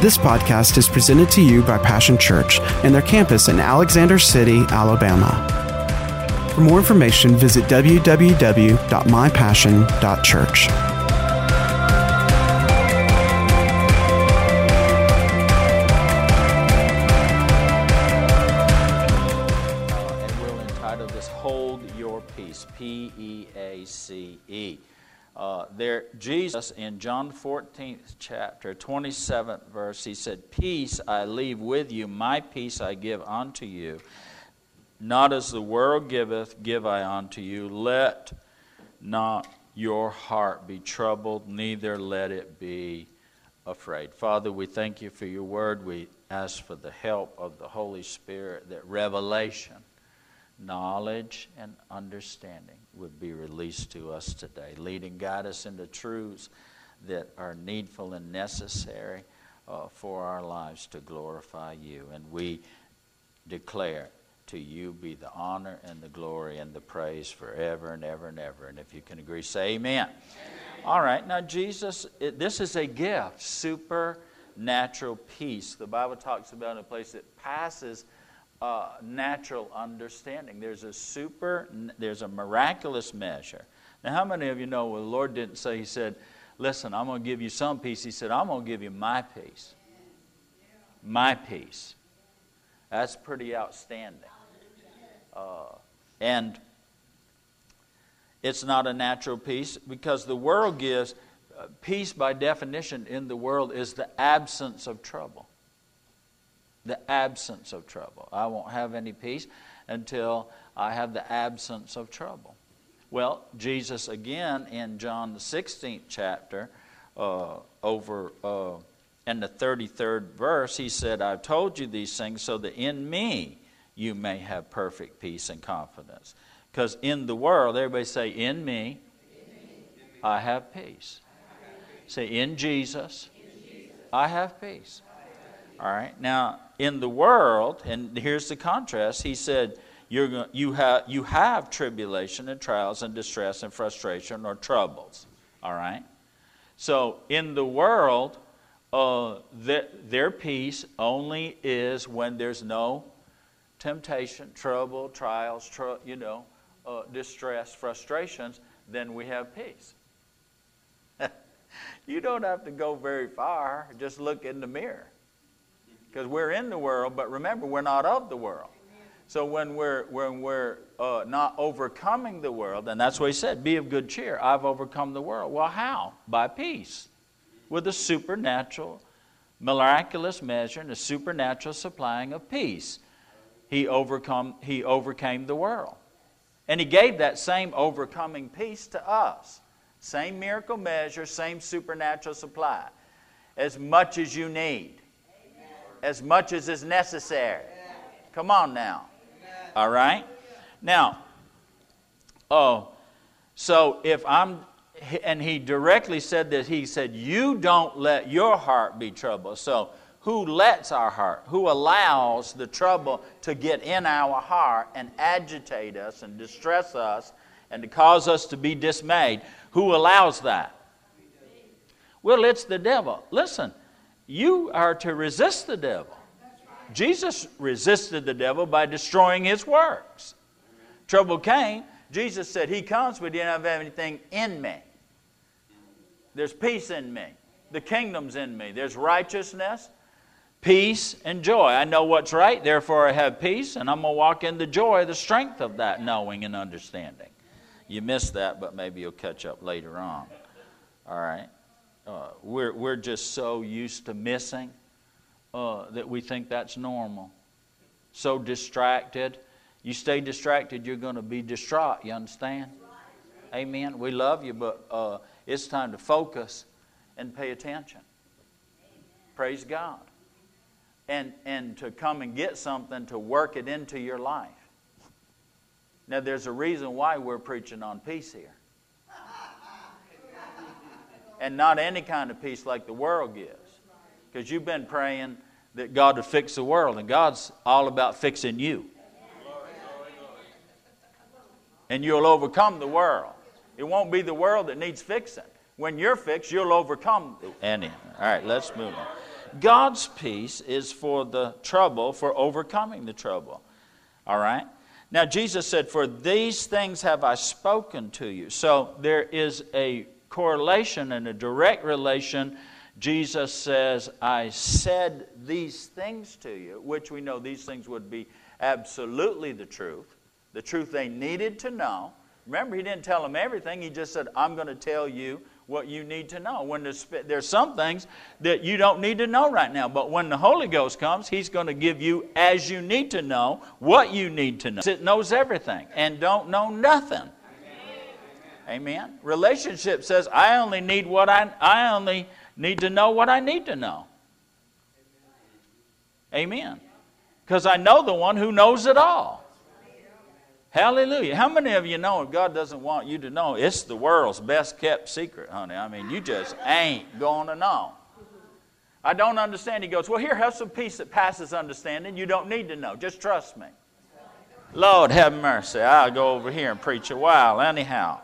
This podcast is presented to you by Passion Church and their campus in Alexander City, Alabama. For more information, visit www.mypassion.church. Jesus in John 14th chapter, 27th verse, he said, Peace I leave with you, my peace I give unto you. Not as the world giveth, give I unto you. Let not your heart be troubled, neither let it be afraid. Father, we thank you for your word. We ask for the help of the Holy Spirit that revelation, knowledge, and understanding would be released to us today. Lead and guide us into truths that are needful and necessary uh, for our lives to glorify you. And we declare to you be the honor and the glory and the praise forever and ever and ever. And if you can agree, say amen. amen. All right, now Jesus, it, this is a gift, supernatural peace. The Bible talks about a place that passes uh, natural understanding. There's a super, there's a miraculous measure. Now, how many of you know well, the Lord didn't say, He said, Listen, I'm going to give you some peace. He said, I'm going to give you my peace. My peace. That's pretty outstanding. Uh, and it's not a natural peace because the world gives uh, peace by definition in the world is the absence of trouble. The absence of trouble. I won't have any peace until I have the absence of trouble. Well, Jesus again in John the 16th chapter, uh, over uh, in the 33rd verse, he said, I've told you these things so that in me you may have perfect peace and confidence. Because in the world, everybody say, In me, I have peace. Say, In Jesus, I have peace. All right. Now, in the world, and here's the contrast, he said, you're, you, have, you have tribulation and trials and distress and frustration or troubles. All right? So, in the world, uh, their, their peace only is when there's no temptation, trouble, trials, tr- you know, uh, distress, frustrations, then we have peace. you don't have to go very far. Just look in the mirror. Because we're in the world, but remember, we're not of the world. So when we're, when we're uh, not overcoming the world, and that's what he said be of good cheer. I've overcome the world. Well, how? By peace. With a supernatural, miraculous measure and a supernatural supplying of peace. He, overcome, he overcame the world. And he gave that same overcoming peace to us. Same miracle measure, same supernatural supply. As much as you need. As much as is necessary. Come on now. All right? Now, oh, so if I'm, and he directly said that, he said, You don't let your heart be troubled. So, who lets our heart, who allows the trouble to get in our heart and agitate us and distress us and to cause us to be dismayed, who allows that? Well, it's the devil. Listen, you are to resist the devil. Jesus resisted the devil by destroying his works. Trouble came. Jesus said, He comes, but He doesn't have anything in me. There's peace in me. The kingdom's in me. There's righteousness peace and joy. I know what's right, therefore I have peace, and I'm going to walk in the joy, the strength of that knowing and understanding. You missed that, but maybe you'll catch up later on. All right? Uh, we're, we're just so used to missing uh, that we think that's normal. So distracted. You stay distracted, you're going to be distraught. You understand? Amen. We love you, but uh, it's time to focus and pay attention. Praise God and, and to come and get something to work it into your life. Now, there's a reason why we're preaching on peace here. And not any kind of peace like the world gives. Because you've been praying that God would fix the world, and God's all about fixing you. And you'll overcome the world. It won't be the world that needs fixing. When you're fixed, you'll overcome. Any. All right, let's move on. God's peace is for the trouble, for overcoming the trouble. All right? Now, Jesus said, For these things have I spoken to you. So there is a correlation and a direct relation. Jesus says, I said these things to you, which we know these things would be absolutely the truth, the truth they needed to know. Remember, he didn't tell them everything. He just said, I'm going to tell you what you need to know. When there's, there's some things that you don't need to know right now, but when the Holy Ghost comes, He's going to give you as you need to know what you need to know. It knows everything and don't know nothing. Amen. Relationship says, I only need what I, I only need to know what I need to know. Amen. Because I know the one who knows it all. Hallelujah. How many of you know if God doesn't want you to know, it's the world's best kept secret, honey? I mean, you just ain't going to know. I don't understand. He goes, Well, here, have some peace that passes understanding. You don't need to know. Just trust me. Lord, have mercy. I'll go over here and preach a while. Anyhow,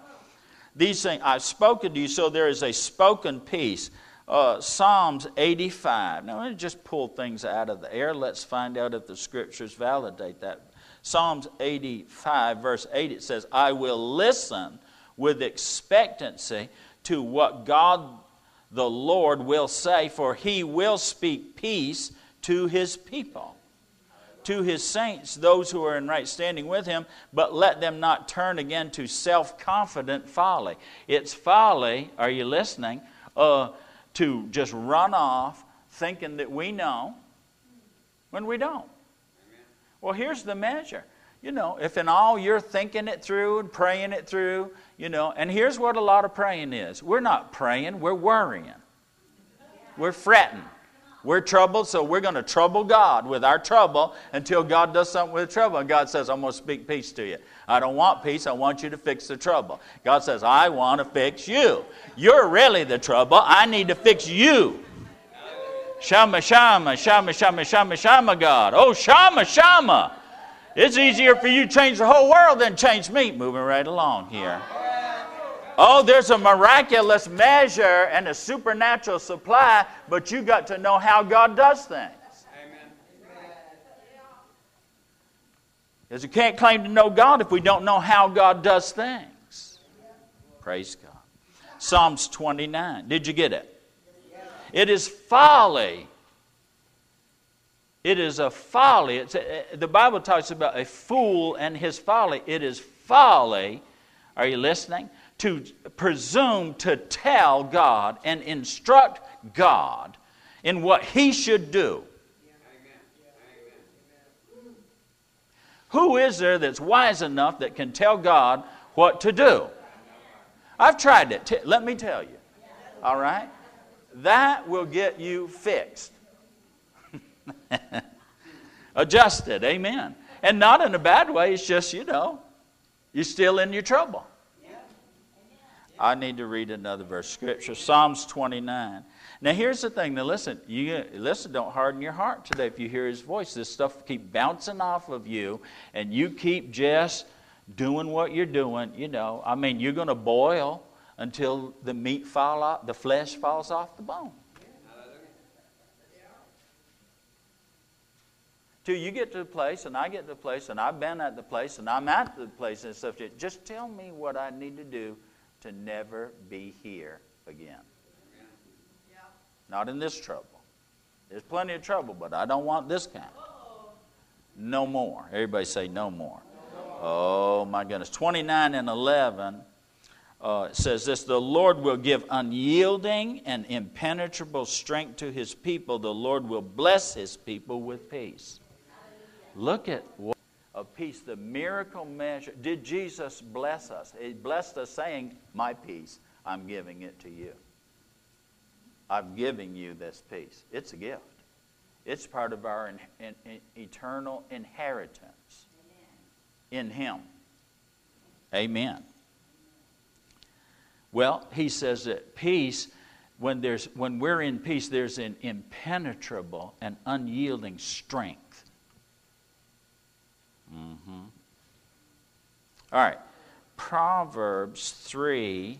these things I've spoken to you, so there is a spoken peace. Uh, Psalms 85. Now, let me just pull things out of the air. Let's find out if the scriptures validate that Psalms 85, verse 8, it says, I will listen with expectancy to what God the Lord will say, for he will speak peace to his people, to his saints, those who are in right standing with him, but let them not turn again to self confident folly. It's folly, are you listening, uh, to just run off thinking that we know when we don't. Well, here's the measure. You know, if in all you're thinking it through and praying it through, you know, and here's what a lot of praying is we're not praying, we're worrying. We're fretting. We're troubled, so we're going to trouble God with our trouble until God does something with the trouble. And God says, I'm going to speak peace to you. I don't want peace, I want you to fix the trouble. God says, I want to fix you. You're really the trouble. I need to fix you. Shama, Shama, Shama, Shama, Shama, Shama, God. Oh, Shama, Shama. It's easier for you to change the whole world than change me. Moving right along here. Oh, there's a miraculous measure and a supernatural supply, but you got to know how God does things. Because you can't claim to know God if we don't know how God does things. Praise God. Psalms 29. Did you get it? It is folly. It is a folly. A, the Bible talks about a fool and his folly. It is folly. Are you listening? To presume to tell God and instruct God in what he should do. Who is there that's wise enough that can tell God what to do? I've tried it. Let me tell you. All right? that will get you fixed. Adjusted, amen. And not in a bad way, it's just, you know, you're still in your trouble. I need to read another verse scripture, Psalms 29. Now here's the thing. Now listen, you listen. Don't harden your heart today. If you hear His voice, this stuff keep bouncing off of you, and you keep just doing what you're doing. You know, I mean, you're going to boil until the meat fall off, the flesh falls off the bone. Till you get to the place, and I get to the place, and I've been at the place, and I'm at the place and stuff. Just tell me what I need to do to never be here again. Not in this trouble. There's plenty of trouble, but I don't want this kind. No more. Everybody say no more. Oh my goodness. 29 and 11 uh, says this The Lord will give unyielding and impenetrable strength to his people. The Lord will bless his people with peace. Look at what of peace, the miracle measure. Did Jesus bless us? He blessed us saying, My peace, I'm giving it to you. I'm giving you this peace. It's a gift, it's part of our in, in, in eternal inheritance in Him. Amen. Well, he says that peace, when, there's, when we're in peace, there's an impenetrable and unyielding strength. Mm-hmm. All right. Proverbs 3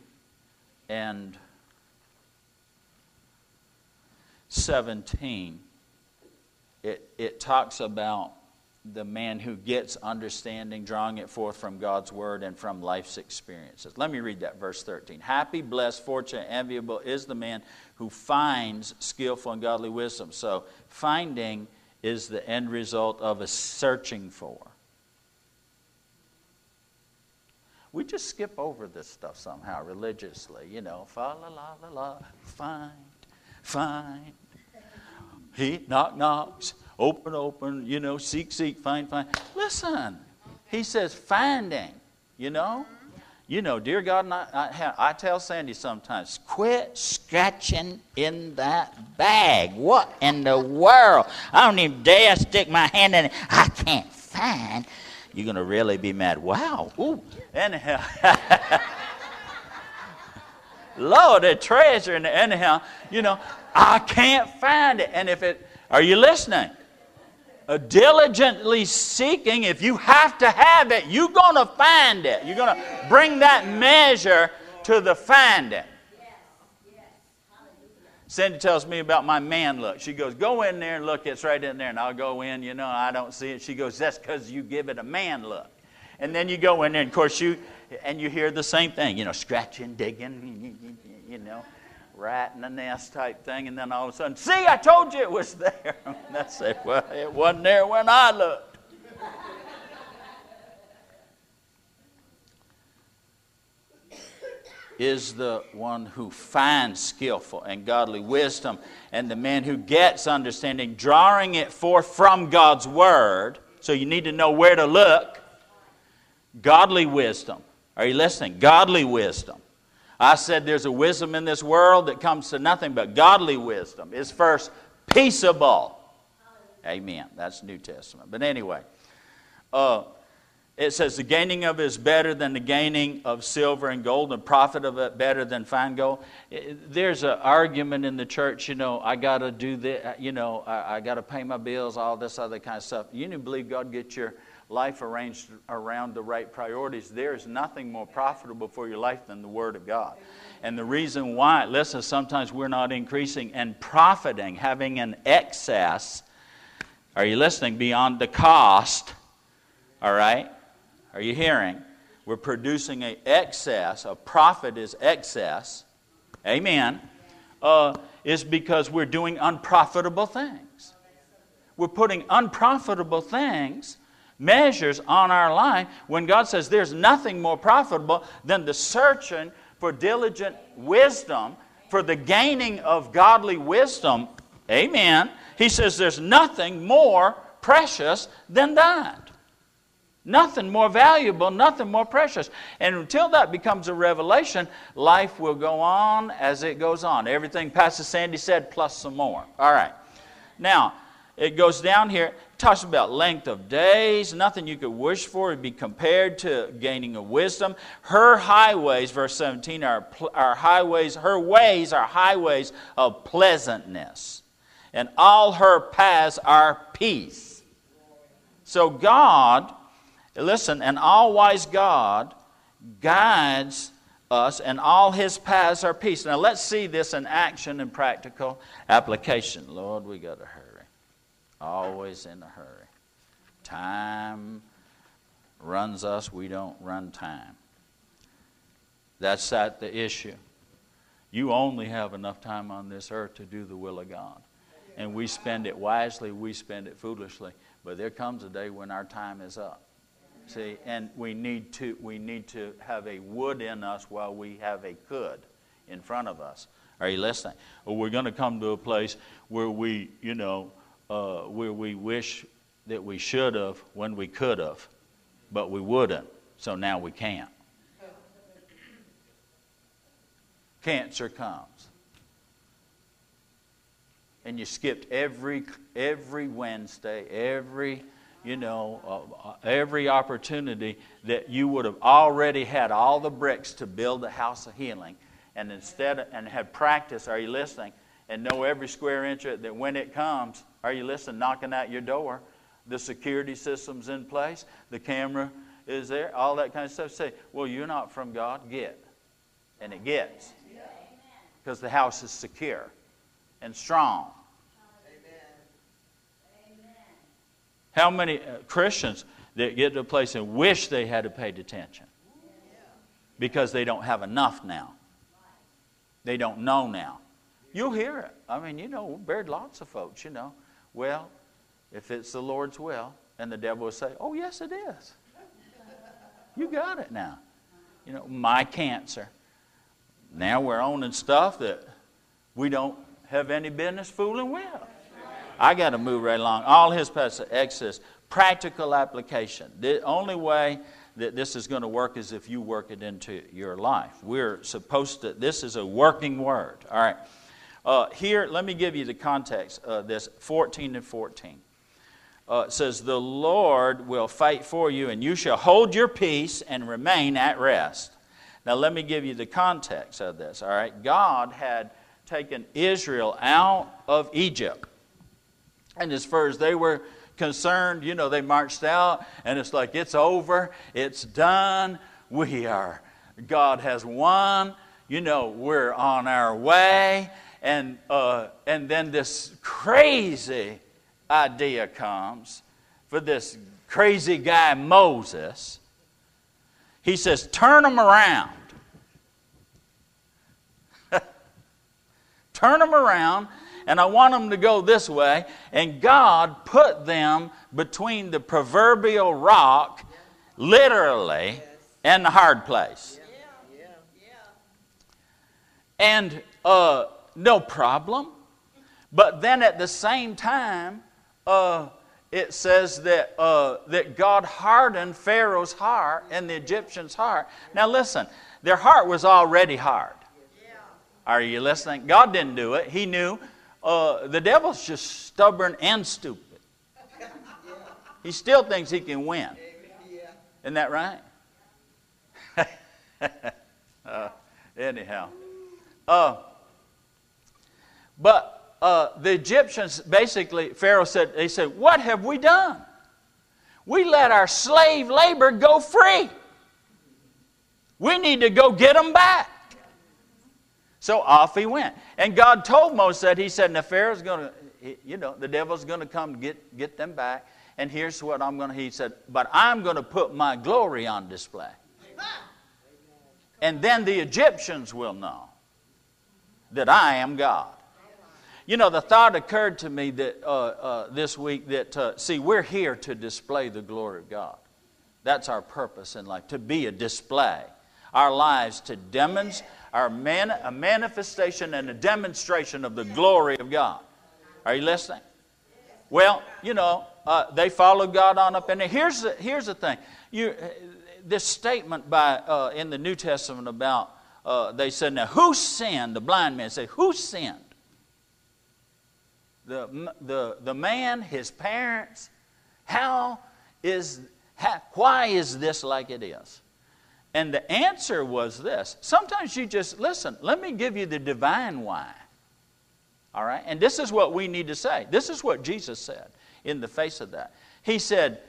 and 17, it, it talks about the man who gets understanding, drawing it forth from God's word and from life's experiences. Let me read that, verse 13. Happy, blessed, fortunate, enviable is the man who finds skillful and godly wisdom. So, finding is the end result of a searching for. We just skip over this stuff somehow religiously, you know, fa la la la la, find, find. He knock knocks, open open, you know, seek seek, find find. Listen, he says finding, you know. You know, dear God, I, I, I, tell Sandy sometimes, quit scratching in that bag. What in the world? I don't even dare stick my hand in it. I can't find. You're going to really be mad. Wow. Ooh. Anyhow. Lord, a treasure. And anyhow, you know, I can't find it. And if it, are you listening? uh, diligently seeking, if you have to have it, you're going to find it. You're going to bring that measure to the finding. Cindy tells me about my man look. She goes, Go in there and look, it's right in there. And I'll go in, you know, I don't see it. She goes, That's because you give it a man look. And then you go in there, and of course, you, and you hear the same thing, you know, scratching, digging, you know rat in the nest type thing, and then all of a sudden, see, I told you it was there. and I said, well, it wasn't there when I looked. Is the one who finds skillful and godly wisdom, and the man who gets understanding, drawing it forth from God's word. So you need to know where to look. Godly wisdom. Are you listening? Godly wisdom. I said there's a wisdom in this world that comes to nothing but godly wisdom. Is first peaceable. Amen. That's New Testament. But anyway, uh, it says the gaining of it is better than the gaining of silver and gold, and profit of it better than fine gold. There's an argument in the church, you know, I got to do this, you know, I, I got to pay my bills, all this other kind of stuff. You need to believe God get your life arranged around the right priorities, there is nothing more profitable for your life than the Word of God. And the reason why, listen, sometimes we're not increasing and profiting, having an excess. Are you listening? Beyond the cost. All right? Are you hearing? We're producing an excess. A profit is excess. Amen. Uh, because we're doing unprofitable things. We're putting unprofitable things measures on our life when God says there's nothing more profitable than the searching for diligent wisdom, for the gaining of godly wisdom. Amen. He says there's nothing more precious than that. Nothing more valuable, nothing more precious. And until that becomes a revelation, life will go on as it goes on. Everything Pastor Sandy said, plus some more. All right. Now, it goes down here talks about length of days. Nothing you could wish for would be compared to gaining of wisdom. Her highways, verse 17, are, are highways, her ways are highways of pleasantness. And all her paths are peace. So God, listen, an all wise God guides us, and all his paths are peace. Now let's see this in action and practical application. Lord, we got to hurry. Always in a hurry. Time runs us, we don't run time. That's that the issue. You only have enough time on this earth to do the will of God. And we spend it wisely, we spend it foolishly. But there comes a day when our time is up. See, and we need to we need to have a would in us while we have a could in front of us. Are you listening? Or we're going to come to a place where we, you know, uh, where we wish that we should have when we could have, but we wouldn't, so now we can't. Cancer comes. And you skipped every, every Wednesday, every, you know, uh, uh every opportunity that you would have already had all the bricks to build the house of healing. And instead, of, and had practice, are you listening? And know every square inch of, that when it comes, are you listening? Knocking at your door. The security system's in place. The camera is there. All that kind of stuff. Say, well, you're not from God. Get. And it gets. Because the house is secure and strong. How many uh, Christians that get to a place and wish they had paid attention because they don't have enough now? They don't know now. You'll hear it. I mean, you know, we buried lots of folks, you know. Well, if it's the Lord's will, and the devil will say, Oh, yes, it is. You got it now. You know, my cancer. Now we're owning stuff that we don't have any business fooling with. I got to move right along. All his Exodus, practical application. The only way that this is going to work is if you work it into your life. We're supposed to, this is a working word. All right. Uh, here, let me give you the context of this 14 and 14. Uh, says, The Lord will fight for you, and you shall hold your peace and remain at rest. Now, let me give you the context of this. All right. God had taken Israel out of Egypt. And as far as they were concerned, you know, they marched out and it's like, it's over, it's done, we are, God has won, you know, we're on our way. And, uh, and then this crazy idea comes for this crazy guy, Moses. He says, Turn them around. Turn them around and I want them to go this way. And God put them between the proverbial rock, literally, and the hard place. And uh, no problem. But then at the same time, uh, it says that, uh, that God hardened Pharaoh's heart and the Egyptians' heart. Now listen, their heart was already hard. Are you listening? God didn't do it. He knew uh, the devil's just stubborn and stupid. He still thinks he can win. Isn't that right? uh, anyhow. Uh, but uh, the Egyptians basically, Pharaoh said, they said, What have we done? We let our slave labor go free. We need to go get them back. So off he went. And God told Moses that he said, "The Pharaoh's going to, you know, the devil's going to come get, get them back. And here's what I'm going to, he said, but I'm going to put my glory on display. And then the Egyptians will know that I am God. You know, the thought occurred to me that uh, uh, this week that, uh, see, we're here to display the glory of God. That's our purpose in life, to be a display. Our lives to demonstrate are man, a manifestation and a demonstration of the glory of God. Are you listening? Well, you know, uh, they followed God on up there. Here's the, here's the thing. You, this statement by, uh, in the New Testament about, uh, they said, now who sinned? The blind man said, who sinned? The, the, the man, his parents? How is, how, why is this like it is? And the answer was this. Sometimes you just, listen, let me give you the divine why. All right? And this is what we need to say. This is what Jesus said in the face of that. He said,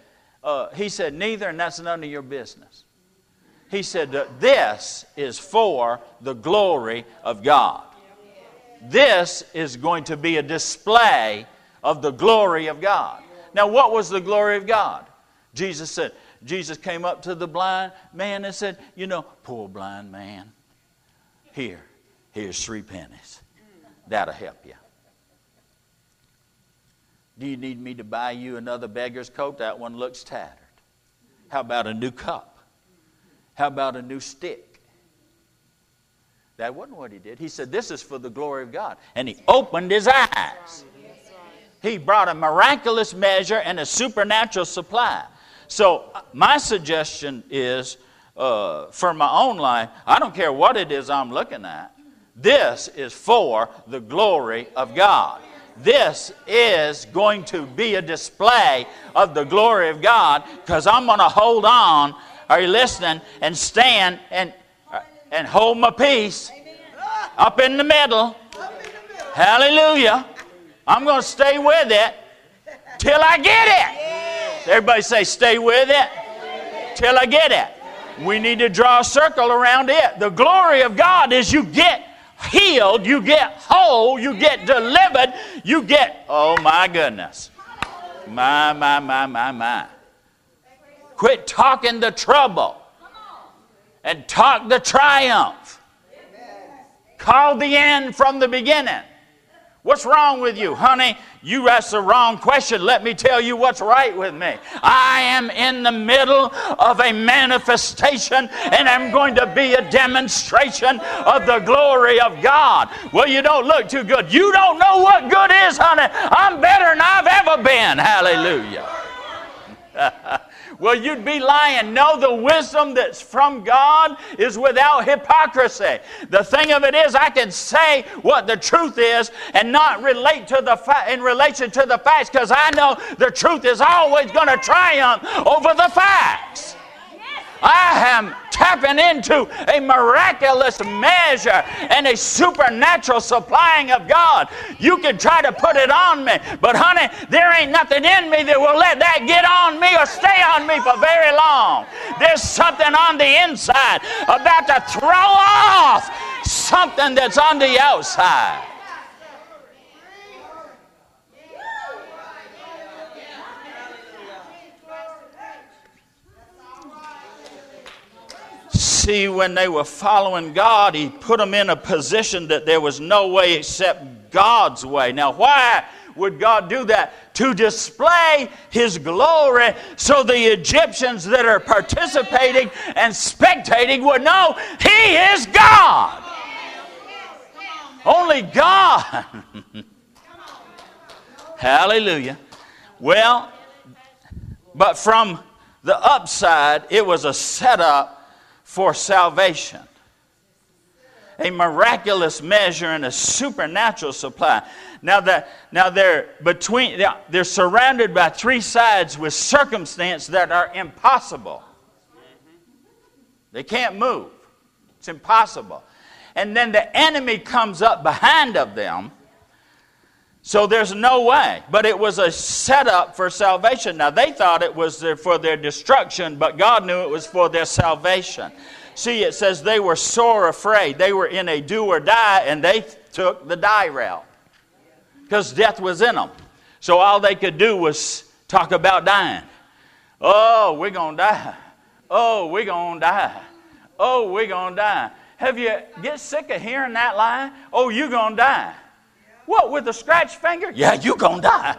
uh, he said, neither, and that's none of your business. He said, this is for the glory of God. This is going to be a display of the glory of God. Now, what was the glory of God? Jesus said, Jesus came up to the blind man and said, You know, poor blind man, here, here's three pennies. That'll help you. Do you need me to buy you another beggar's coat? That one looks tattered. How about a new cup? How about a new stick? That wasn't what he did. He said, This is for the glory of God. And he opened his eyes. He brought a miraculous measure and a supernatural supply. So, my suggestion is uh, for my own life, I don't care what it is I'm looking at, this is for the glory of God. This is going to be a display of the glory of God because I'm going to hold on, are you listening, and stand and, and hold my peace up in the middle. Hallelujah. I'm going to stay with it till I get it. Everybody say, stay with it till I get it. We need to draw a circle around it. The glory of God is you get healed, you get whole, you get delivered, you get, oh my goodness. My, my, my, my, my. Quit talking the trouble and talk the triumph. Call the end from the beginning. What's wrong with you, honey? You asked the wrong question. Let me tell you what's right with me. I am in the middle of a manifestation and I'm going to be a demonstration of the glory of God. Well, you don't look too good. You don't know what good is, honey. I'm better than I've ever been. Hallelujah. Well, you'd be lying. No, the wisdom that's from God is without hypocrisy. The thing of it is, I can say what the truth is and not relate to the fa- in relation to the facts because I know the truth is always going to triumph over the facts. I am tapping into a miraculous measure and a supernatural supplying of God. You can try to put it on me, but honey, there ain't nothing in me that will let that get on me or stay on me for very long. There's something on the inside about to throw off something that's on the outside. See, when they were following God, He put them in a position that there was no way except God's way. Now, why would God do that? To display His glory so the Egyptians that are participating and spectating would know He is God. Only God. Hallelujah. Well, but from the upside, it was a setup for salvation. A miraculous measure and a supernatural supply. Now that now they're between they're surrounded by three sides with circumstance that are impossible. They can't move. It's impossible. And then the enemy comes up behind of them. So there's no way. But it was a setup for salvation. Now they thought it was for their destruction, but God knew it was for their salvation. See, it says they were sore afraid. They were in a do or die, and they took the die route because death was in them. So all they could do was talk about dying. Oh, we're going to die. Oh, we're going to die. Oh, we're going to die. Have you get sick of hearing that lie? Oh, you're going to die. What, with a scratched finger? Yeah, you're going to die.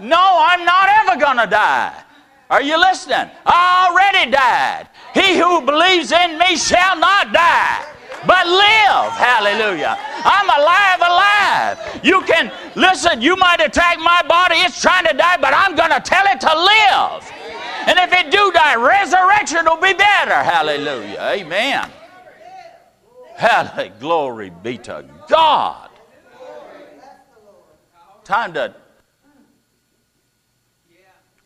No, I'm not ever going to die. Are you listening? I already died. He who believes in me shall not die, but live. Hallelujah. I'm alive, alive. You can, listen, you might attack my body. It's trying to die, but I'm going to tell it to live. And if it do die, resurrection will be better. Hallelujah. Amen. Hallelujah. Glory be to God. Time to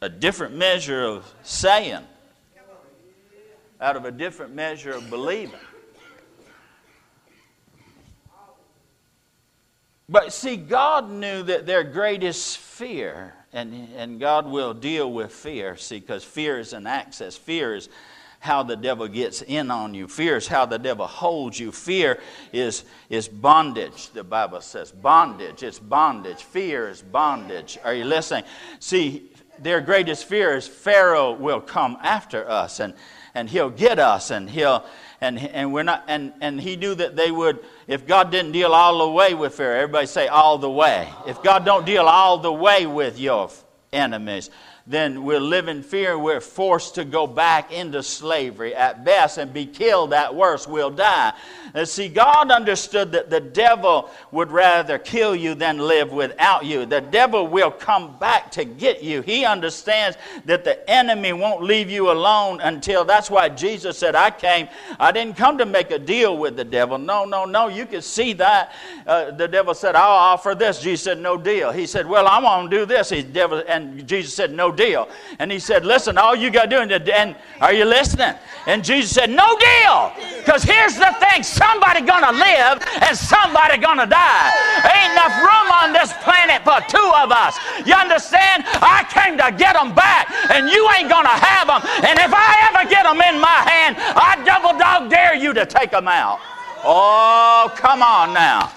a different measure of saying out of a different measure of believing. But see, God knew that their greatest fear, and, and God will deal with fear, see, because fear is an access. Fear is how the devil gets in on you. Fear is how the devil holds you. Fear is, is bondage, the Bible says. Bondage, it's bondage. Fear is bondage. Are you listening? See, their greatest fear is Pharaoh will come after us and, and he'll get us and he'll and and we're not and and he knew that they would if God didn't deal all the way with Pharaoh, everybody say all the way. If God don't deal all the way with your enemies, then we'll live in fear. We're forced to go back into slavery at best and be killed at worst. We'll die. And see, God understood that the devil would rather kill you than live without you. The devil will come back to get you. He understands that the enemy won't leave you alone until that's why Jesus said, I came, I didn't come to make a deal with the devil. No, no, no. You can see that. Uh, the devil said, I'll offer this. Jesus said, No deal. He said, Well, I'm going to do this. He, devil, and Jesus said, No deal. And he said, Listen, all you got to do, and, are you listening? And Jesus said, No deal. Because here's the thing somebody gonna live and somebody gonna die. Ain't enough room on this planet for two of us. You understand? I came to get them back, and you ain't gonna have them. And if I ever get them in my hand, I double dog dare you to take them out. Oh, come on now.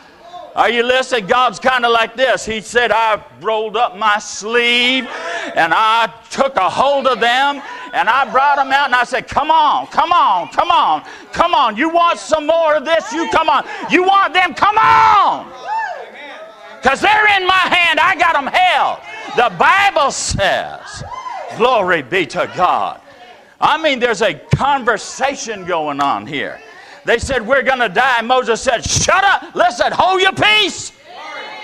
Are you listening? God's kind of like this. He said, I rolled up my sleeve And I took a hold of them and I brought them out and I said, Come on, come on, come on, come on. You want some more of this? You come on. You want them? Come on. Because they're in my hand. I got them held. The Bible says, Glory be to God. I mean, there's a conversation going on here. They said, We're going to die. Moses said, Shut up. Listen, hold your peace.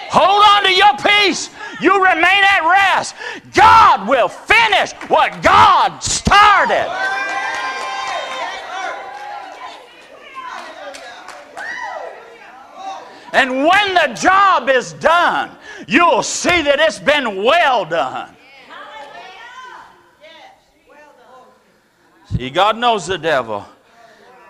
Hold on to your peace. You remain at rest. God will finish what God started. And when the job is done, you'll see that it's been well done. See, God knows the devil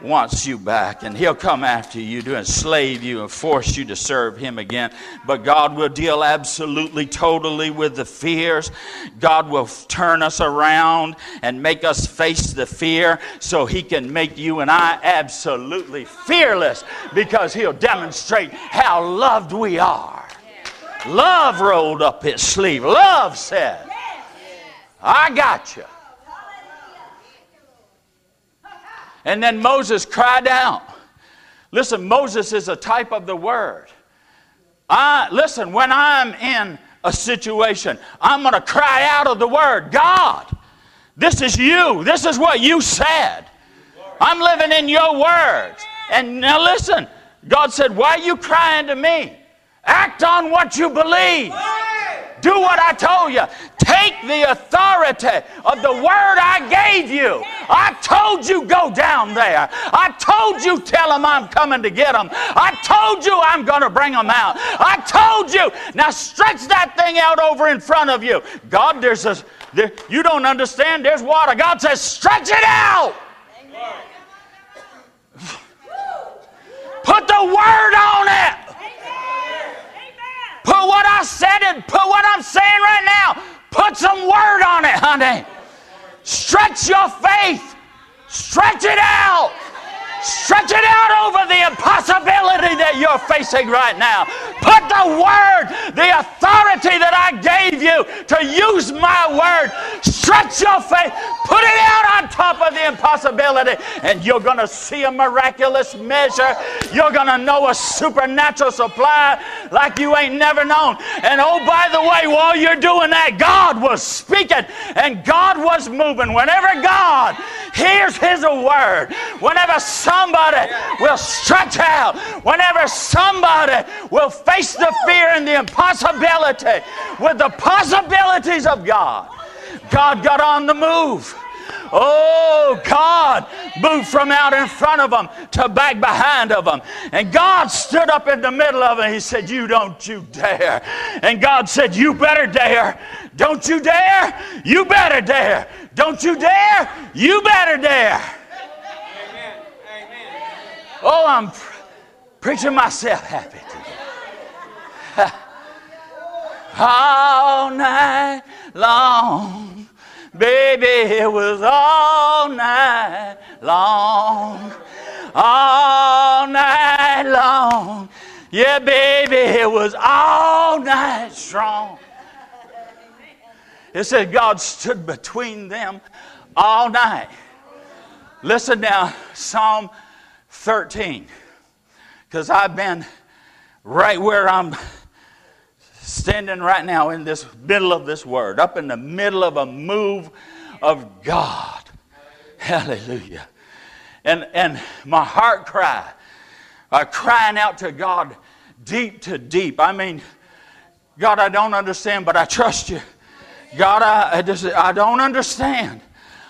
wants you back, and he'll come after you to enslave you and force you to serve him again. But God will deal absolutely, totally with the fears. God will turn us around and make us face the fear so he can make you and I absolutely fearless because he'll demonstrate how loved we are. Love rolled up his sleeve. Love said, I got you. And then Moses cried out. Listen, Moses is a type of the word. I, listen, when I'm in a situation, I'm going to cry out of the word God, this is you. This is what you said. I'm living in your words. And now listen, God said, Why are you crying to me? Act on what you believe. Do what I told you. Take the authority of the word I gave you. I told you go down there. I told you tell them I'm coming to get them. I told you I'm going to bring them out. I told you. Now stretch that thing out over in front of you. God, there's a, there, you don't understand. There's water. God says, stretch it out. Put the word on it. Put what I said and put what I'm saying right now. Put some word on it, honey. Stretch your faith. Stretch it out. Stretch it out over the impossibility that you're facing right now. Put the word, the authority that I gave you to use my word. Stretch your faith. Put it out on top of the impossibility, and you're going to see a miraculous measure. You're going to know a supernatural supply like you ain't never known. And oh, by the way, while you're doing that, God was speaking and God was moving. Whenever God hears His word, whenever somebody will stretch out, whenever somebody will face the fear and the impossibility with the possibilities of God, God got on the move. Oh, God moved from out in front of them to back behind of them. And God stood up in the middle of them. He said, You don't you dare. And God said, You better dare. Don't you dare. You better dare. Don't you dare. You better dare. Oh, I'm preaching myself happy today. All night long, baby, it was all night long. All night long. Yeah, baby, it was all night strong. It said God stood between them all night. Listen now, Psalm 13, because I've been right where I'm standing right now in this middle of this word, up in the middle of a move of God. Hallelujah. And, and my heart cry, uh, crying out to God deep to deep. I mean, God, I don't understand, but I trust you. God, I, I, just, I don't understand.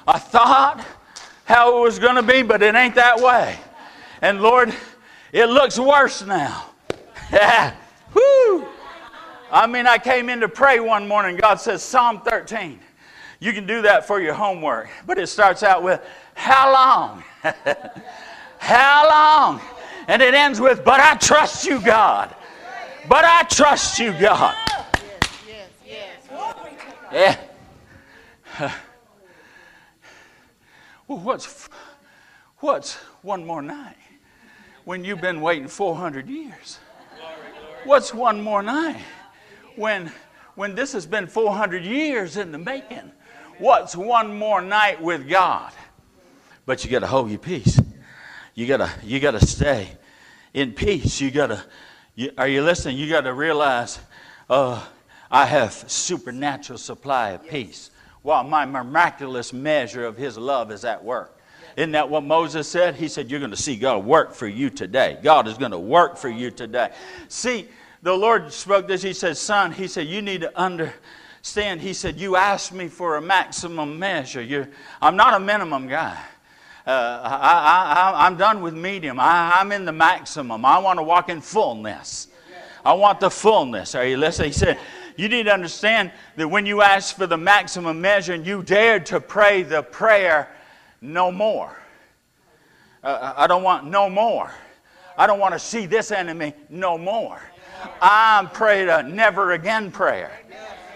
I thought how it was going to be, but it ain't that way. And Lord, it looks worse now. Whoo! I mean, I came in to pray one morning. God says, Psalm 13. You can do that for your homework, but it starts out with, How long? how long? And it ends with, But I trust you, God. But I trust you, God. Yeah. Well, what's, what's one more night when you've been waiting 400 years? What's one more night when when this has been 400 years in the making? What's one more night with God? But you got to hold your peace. You got to you got to stay in peace. You got to you, are you listening? You got to realize uh, I have supernatural supply of peace while my miraculous measure of his love is at work. Isn't that what Moses said? He said, You're going to see God work for you today. God is going to work for you today. See, the Lord spoke this. He said, Son, He said, You need to understand. He said, You asked me for a maximum measure. You're, I'm not a minimum guy. Uh, I, am done with medium. I, I'm in the maximum. I want to walk in fullness. I want the fullness. Are you listening? He said, You need to understand that when you ask for the maximum measure and you dared to pray the prayer no more. Uh, I don't want no more. I don't want to see this enemy no more. I'm praying a never again prayer.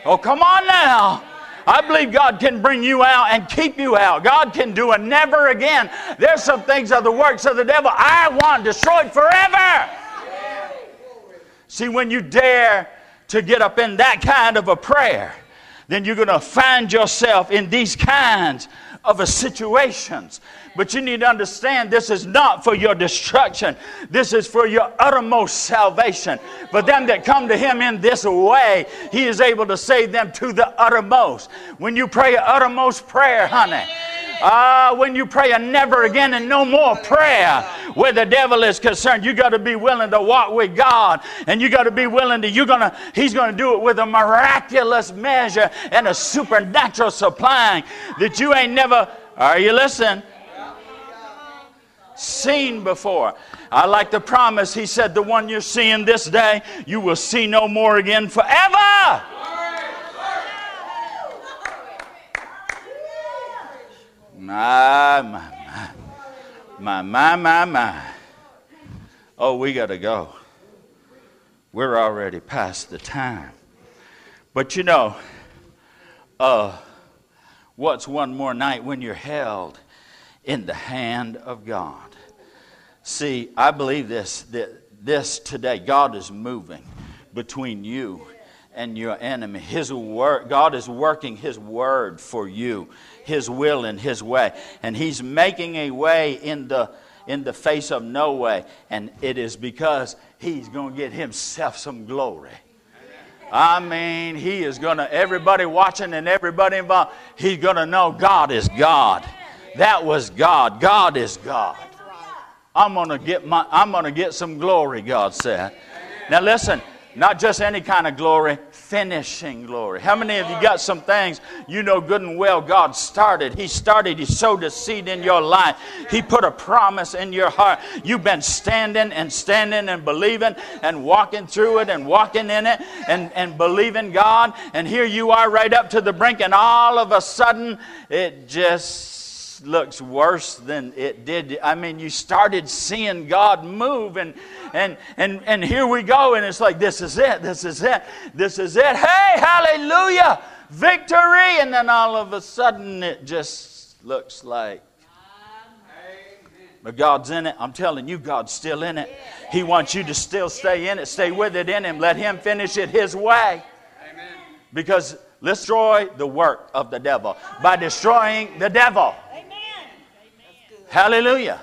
Oh, come on now. I believe God can bring you out and keep you out. God can do a never again. There's some things of the works of the devil I want destroyed forever. See, when you dare to get up in that kind of a prayer, then you're going to find yourself in these kinds of a situations. But you need to understand this is not for your destruction. This is for your uttermost salvation. For them that come to him in this way, he is able to save them to the uttermost. When you pray an uttermost prayer, honey, Ah, when you pray a never again and no more prayer where the devil is concerned, you got to be willing to walk with God and you got to be willing to, you're going to, he's going to do it with a miraculous measure and a supernatural supplying that you ain't never, are you listening? Seen before. I like the promise. He said, The one you're seeing this day, you will see no more again forever. My, my, my, my, my, my. Oh, we got to go. We're already past the time. But you know, uh, what's one more night when you're held in the hand of God? See, I believe this that this today, God is moving between you and your enemy. His word, God is working His word for you, His will and His way. And He's making a way in the, in the face of no way. And it is because He's going to get Himself some glory. I mean, He is going to, everybody watching and everybody involved, He's going to know God is God. That was God. God is God. I'm going to get my I'm going to get some glory, God said. Now listen, not just any kind of glory, finishing glory. How many of you got some things you know good and well God started? He started, He sowed a seed in your life, He put a promise in your heart. You've been standing and standing and believing and walking through it and walking in it and, and believing God. And here you are right up to the brink, and all of a sudden it just looks worse than it did. I mean, you started seeing God move, and and and and here we go, and it's like this is it, this is it, this is it. Hey, hallelujah, victory! And then all of a sudden, it just looks like. But God's in it. I'm telling you, God's still in it. He wants you to still stay in it, stay with it in Him. Let Him finish it His way. Because let's destroy the work of the devil by destroying the devil. Hallelujah.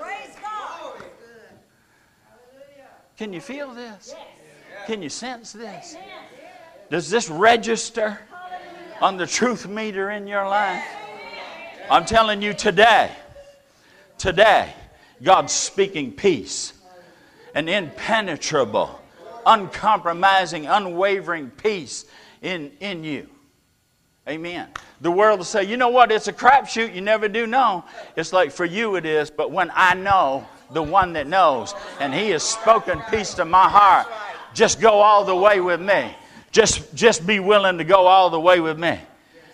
Can you feel this? Can you sense this? Does this register on the truth meter in your life? I'm telling you today, today, God's speaking peace, an impenetrable, uncompromising, unwavering peace in, in you. Amen. The world will say, you know what, it's a crapshoot, you never do know. It's like for you it is, but when I know the one that knows, and he has spoken peace to my heart, just go all the way with me. Just, just be willing to go all the way with me.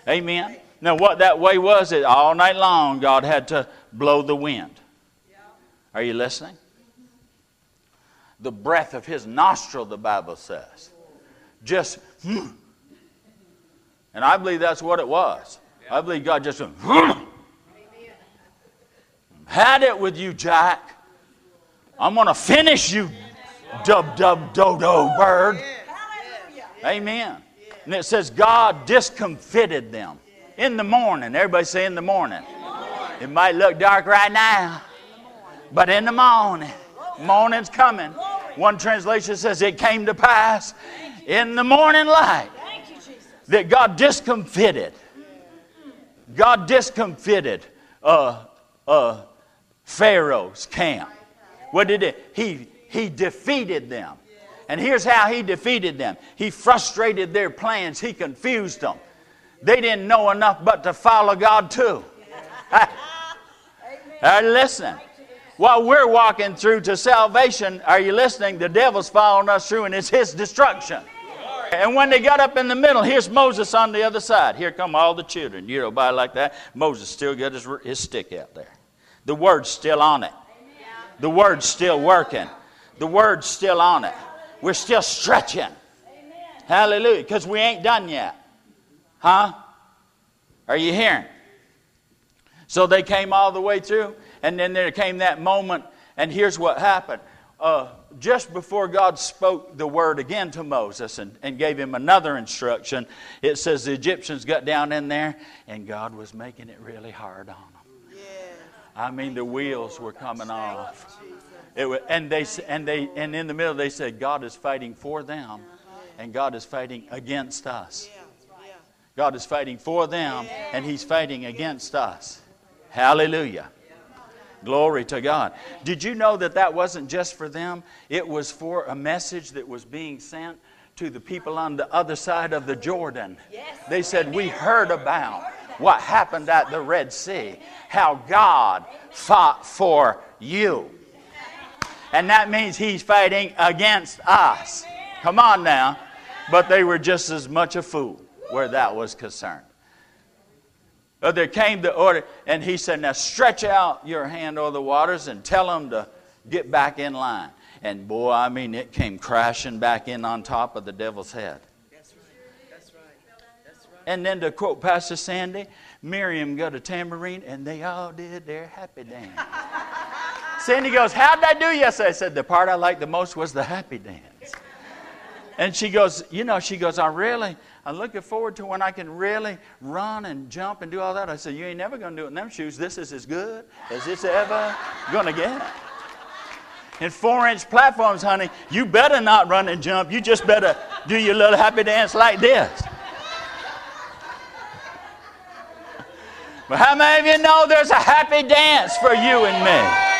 Amen. Now, what that way was, it all night long, God had to blow the wind. Are you listening? The breath of his nostril, the Bible says. Just, hmm, and I believe that's what it was. I believe God just went, had it with you, Jack. I'm going to finish you, dub dub dodo bird. Amen. And it says God discomfited them in the morning. Everybody say in the morning. It might look dark right now, but in the morning, morning's coming. One translation says it came to pass in the morning light that God discomfited. God discomfited uh, uh, Pharaoh's camp. What did it? He, he defeated them. And here's how he defeated them he frustrated their plans, he confused them. They didn't know enough but to follow God too. Are you listening? While we're walking through to salvation, are you listening? The devil's following us through, and it's his destruction. And when they got up in the middle, here's Moses on the other side. Here come all the children. You know, by like that, Moses still got his, his stick out there. The word's still on it. The word's still working. The word's still on it. We're still stretching. Hallelujah. Because we ain't done yet. Huh? Are you hearing? So they came all the way through, and then there came that moment, and here's what happened. Uh, just before God spoke the word again to Moses and, and gave him another instruction, it says the Egyptians got down in there, and God was making it really hard on them. I mean, the wheels were coming off. It was, and they and they and in the middle they said God is fighting for them, and God is fighting against us. God is fighting for them, and He's fighting against us. Hallelujah. Glory to God. Did you know that that wasn't just for them? It was for a message that was being sent to the people on the other side of the Jordan. They said, We heard about what happened at the Red Sea, how God fought for you. And that means He's fighting against us. Come on now. But they were just as much a fool where that was concerned. Uh, there came the order, and he said, Now stretch out your hand over the waters and tell them to get back in line. And boy, I mean, it came crashing back in on top of the devil's head. That's right. That's right. That's right. And then to quote Pastor Sandy, Miriam got a tambourine, and they all did their happy dance. Sandy goes, How'd I do yesterday? I said, The part I liked the most was the happy dance. And she goes, You know, she goes, I really, I'm looking forward to when I can really run and jump and do all that. I said, You ain't never going to do it in them shoes. This is as good as it's ever going to get. In four inch platforms, honey, you better not run and jump. You just better do your little happy dance like this. But how many of you know there's a happy dance for you and me?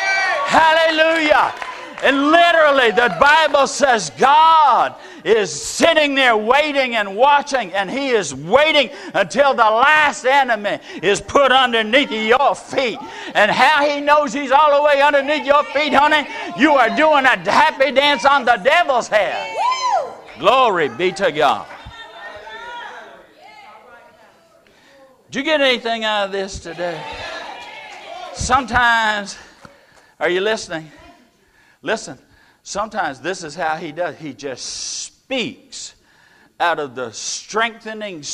Hallelujah. And literally, the Bible says God is sitting there waiting and watching, and He is waiting until the last enemy is put underneath your feet. And how He knows He's all the way underneath your feet, honey, you are doing a happy dance on the devil's head. Glory be to God. Did you get anything out of this today? Sometimes, are you listening? Listen, sometimes this is how he does. He just speaks out of the strengthening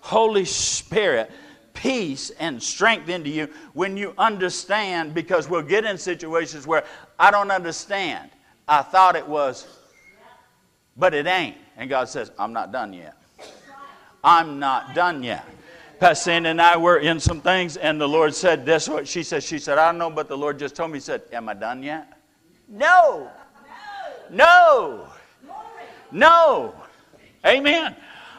Holy Spirit peace and strength into you when you understand, because we'll get in situations where I don't understand. I thought it was, but it ain't. And God says, I'm not done yet. I'm not done yet. Pastor and I were in some things, and the Lord said, This what she said. She said, I don't know, but the Lord just told me, He said, Am I done yet? No. No. No. Amen.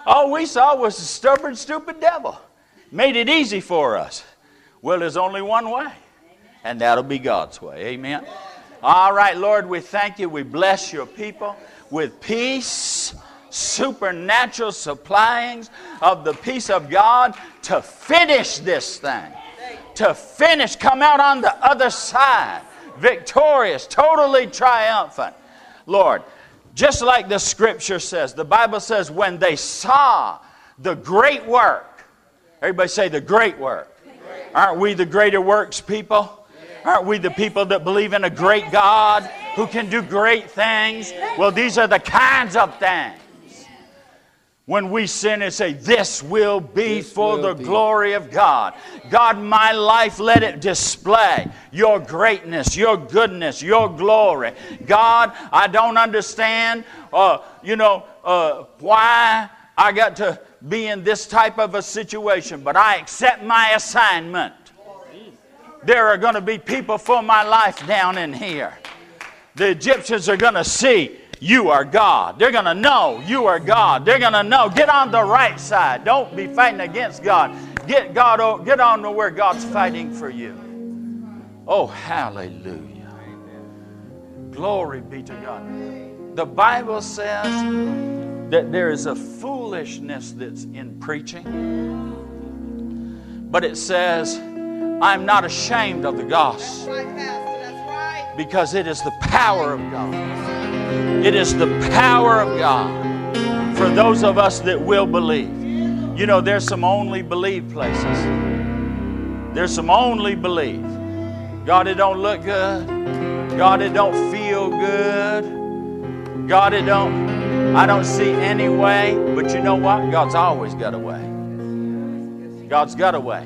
All we saw was a stubborn, stupid devil. Made it easy for us. Well, there's only one way, and that'll be God's way. Amen. All right, Lord, we thank you. We bless your people with peace, supernatural supplyings of the peace of God to finish this thing. To finish, come out on the other side victorious, totally triumphant. Lord, just like the scripture says, the Bible says, when they saw the great work, everybody say the great work. Aren't we the greater works people? Aren't we the people that believe in a great God who can do great things? Well, these are the kinds of things when we sin and say, This will be this for will the be. glory of God. God, my life, let it display your greatness, your goodness, your glory. God, I don't understand, uh, you know, uh, why I got to be in this type of a situation, but I accept my assignment. There are going to be people for my life down in here. The Egyptians are going to see you are God. They're going to know you are God. They're going to know. Get on the right side. Don't be fighting against God. Get God get on to where God's fighting for you. Oh, hallelujah. Glory be to God. The Bible says that there is a foolishness that's in preaching. But it says, I'm not ashamed of the gospel. Because it is the power of God. It is the power of God for those of us that will believe. You know, there's some only believe places. There's some only believe. God, it don't look good. God, it don't feel good. God, it don't, I don't see any way. But you know what? God's always got a way. God's got a way.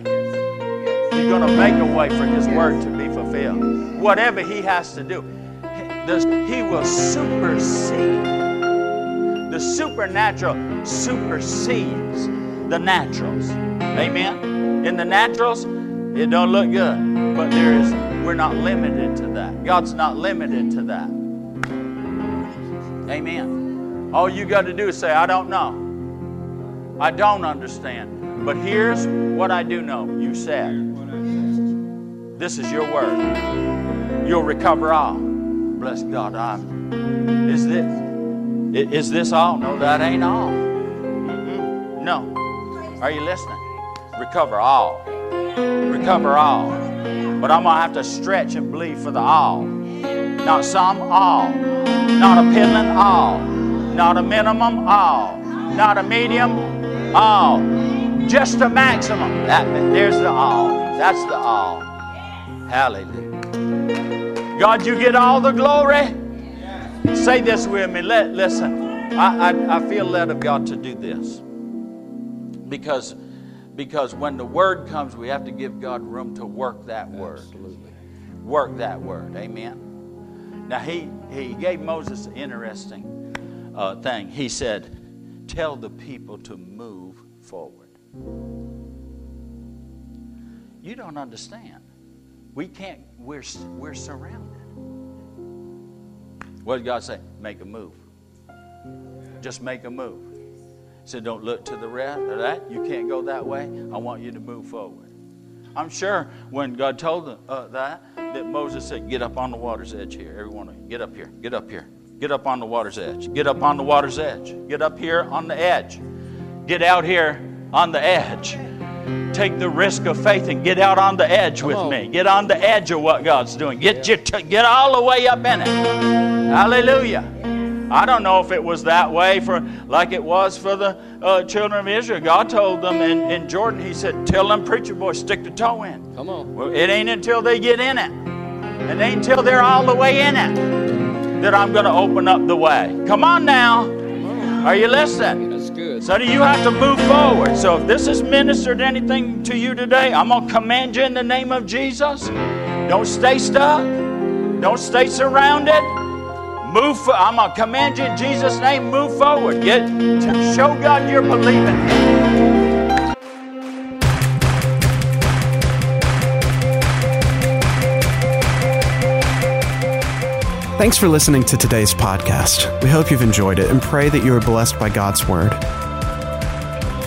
He's going to make a way for His word to be fulfilled. Whatever He has to do, He will supersede. The supernatural supersedes the naturals. Amen. In the naturals, it don't look good, but there is we're not limited to that. God's not limited to that. Amen. All you got to do is say, I don't know. I don't understand. But here's what I do know. You said, This is your word. You'll recover all. Bless God. I'm. Is this? Is this all? No, that ain't all. Mm-mm. No. Are you listening? Recover all. Recover all. But I'm going to have to stretch and believe for the all. Not some, all. Not a piddling, all. Not a minimum, all. Not a medium, all. Just a maximum. That, there's the all. That's the all. Hallelujah. God, you get all the glory. Say this with me. Let, listen, I, I, I feel led of God to do this. Because because when the word comes we have to give god room to work that word. Absolutely. work that word. Amen. Now he he gave moses an interesting uh, thing. He said tell the people to move forward. You don't understand we can't we're we're surrounded what did god say make a move just make a move said, Don't look to the left or that. You can't go that way. I want you to move forward. I'm sure when God told them, uh, that, that Moses said, Get up on the water's edge here. Everyone, get up here. Get up here. Get up on the water's edge. Get up on the water's edge. Get up here on the edge. Get out here on the edge. Take the risk of faith and get out on the edge Come with on. me. Get on the edge of what God's doing. Get yeah. t- get all the way up in it. Hallelujah. I don't know if it was that way for like it was for the uh, children of Israel. God told them in, in Jordan, He said, Tell them preacher boys, stick the toe in. Come on. Well, it ain't until they get in it. And ain't until they're all the way in it that I'm going to open up the way. Come on now. Are you listening? So do you have to move forward. So if this has ministered anything to you today, I'm going to command you in the name of Jesus. Don't stay stuck. Don't stay surrounded. Move. For, I'm gonna command you in Jesus' name. Move forward. Get to show God you're believing. Thanks for listening to today's podcast. We hope you've enjoyed it and pray that you are blessed by God's Word.